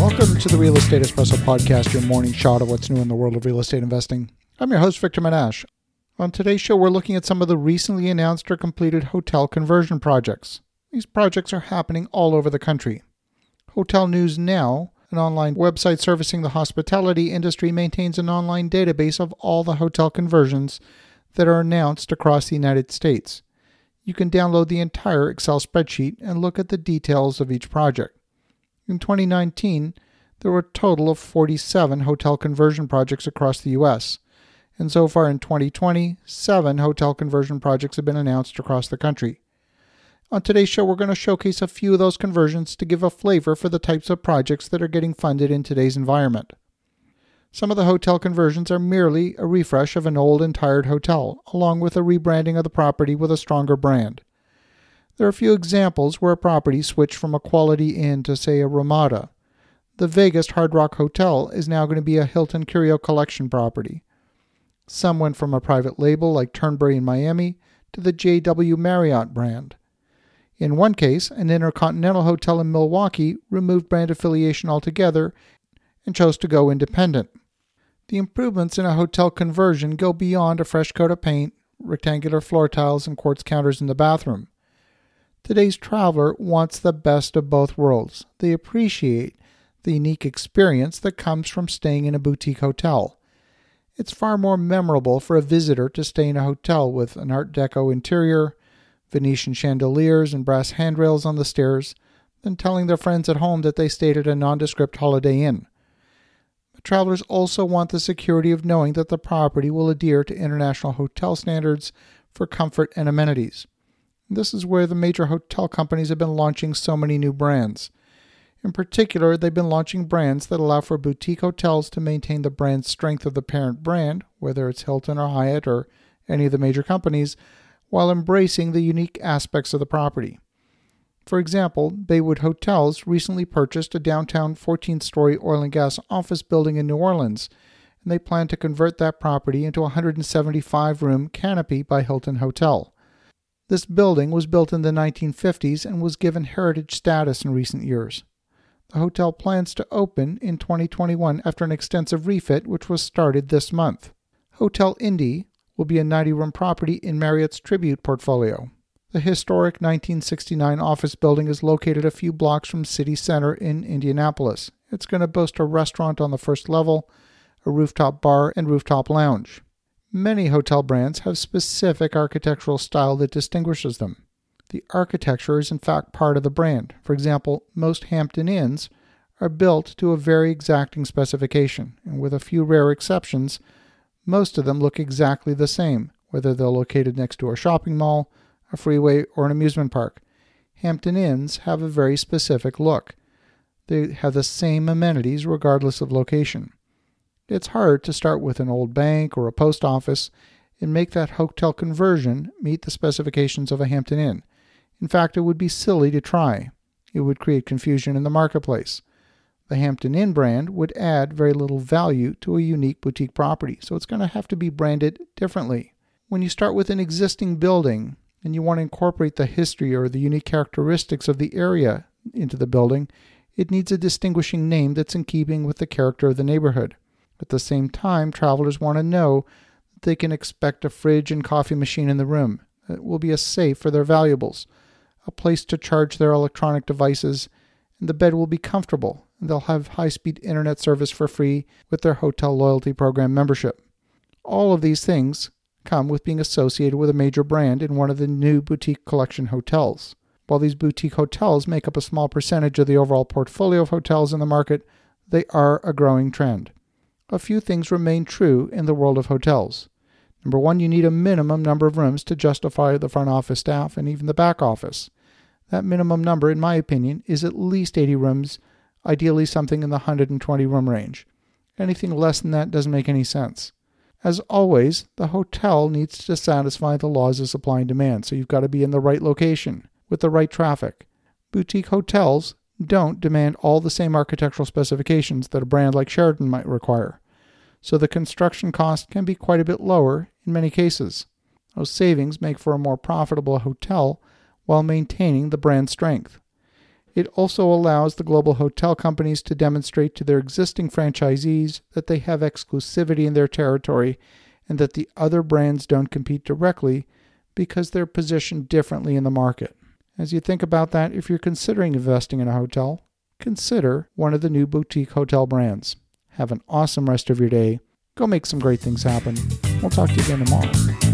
Welcome to the Real Estate Espresso Podcast, your morning shot of what's new in the world of real estate investing. I'm your host, Victor Menasce. On today's show, we're looking at some of the recently announced or completed hotel conversion projects. These projects are happening all over the country. Hotel News Now, an online website servicing the hospitality industry, maintains an online database of all the hotel conversions that are announced across the United States. You can download the entire Excel spreadsheet and look at the details of each project. In 2019, there were a total of 47 hotel conversion projects across the U.S. And so far in 2020, seven hotel conversion projects have been announced across the country. On today's show, we're going to showcase a few of those conversions to give a flavor for the types of projects that are getting funded in today's environment. Some of the hotel conversions are merely a refresh of an old and tired hotel, along with a rebranding of the property with a stronger brand. There are a few examples where a property switched from a Quality Inn to, say, a Ramada. The Vegas Hard Rock Hotel is now going to be a Hilton Curio Collection property. Some went from a private label like Turnberry in Miami to the JW Marriott brand. In one case, an Intercontinental Hotel in Milwaukee removed brand affiliation altogether and chose to go independent. The improvements in a hotel conversion go beyond a fresh coat of paint, rectangular floor tiles, and quartz counters in the bathroom. Today's traveler wants the best of both worlds. They appreciate the unique experience that comes from staying in a boutique hotel. It's far more memorable for a visitor to stay in a hotel with an Art Deco interior, Venetian chandeliers, and brass handrails on the stairs than telling their friends at home that they stayed at a nondescript Holiday Inn. Travelers also want the security of knowing that the property will adhere to international hotel standards for comfort and amenities. This is where the major hotel companies have been launching so many new brands. In particular, they've been launching brands that allow for boutique hotels to maintain the brand strength of the parent brand, whether it's Hilton or Hyatt or any of the major companies, while embracing the unique aspects of the property. For example, Baywood Hotels recently purchased a downtown 14 story oil and gas office building in New Orleans, and they plan to convert that property into a 175 room Canopy by Hilton Hotel. This building was built in the 1950s and was given heritage status in recent years. The hotel plans to open in 2021 after an extensive refit, which was started this month. Hotel Indy will be a 90 room property in Marriott's Tribute portfolio. The historic 1969 office building is located a few blocks from City Center in Indianapolis. It's going to boast a restaurant on the first level, a rooftop bar, and rooftop lounge. Many hotel brands have specific architectural style that distinguishes them. The architecture is in fact part of the brand. For example, most Hampton Inns are built to a very exacting specification, and with a few rare exceptions, most of them look exactly the same, whether they're located next to a shopping mall, a freeway, or an amusement park. Hampton Inns have a very specific look. They have the same amenities regardless of location. It's hard to start with an old bank or a post office and make that hotel conversion meet the specifications of a Hampton Inn. In fact, it would be silly to try. It would create confusion in the marketplace. The Hampton Inn brand would add very little value to a unique boutique property, so it's going to have to be branded differently. When you start with an existing building and you want to incorporate the history or the unique characteristics of the area into the building, it needs a distinguishing name that's in keeping with the character of the neighborhood. At the same time, travelers want to know that they can expect a fridge and coffee machine in the room. It will be a safe for their valuables, a place to charge their electronic devices, and the bed will be comfortable. They'll have high speed internet service for free with their hotel loyalty program membership. All of these things come with being associated with a major brand in one of the new boutique collection hotels. While these boutique hotels make up a small percentage of the overall portfolio of hotels in the market, they are a growing trend a few things remain true in the world of hotels. Number one, you need a minimum number of rooms to justify the front office staff and even the back office. That minimum number, in my opinion, is at least 80 rooms, ideally something in the 120 room range. Anything less than that doesn't make any sense. As always, the hotel needs to satisfy the laws of supply and demand, so you've got to be in the right location with the right traffic. Boutique hotels don't demand all the same architectural specifications that a brand like Sheraton might require, so the construction cost can be quite a bit lower in many cases. Those savings make for a more profitable hotel while maintaining the brand strength. It also allows the global hotel companies to demonstrate to their existing franchisees that they have exclusivity in their territory and that the other brands don't compete directly because they're positioned differently in the market. As you think about that, if you're considering investing in a hotel, consider one of the new boutique hotel brands. Have an awesome rest of your day. Go make some great things happen. We'll talk to you again tomorrow.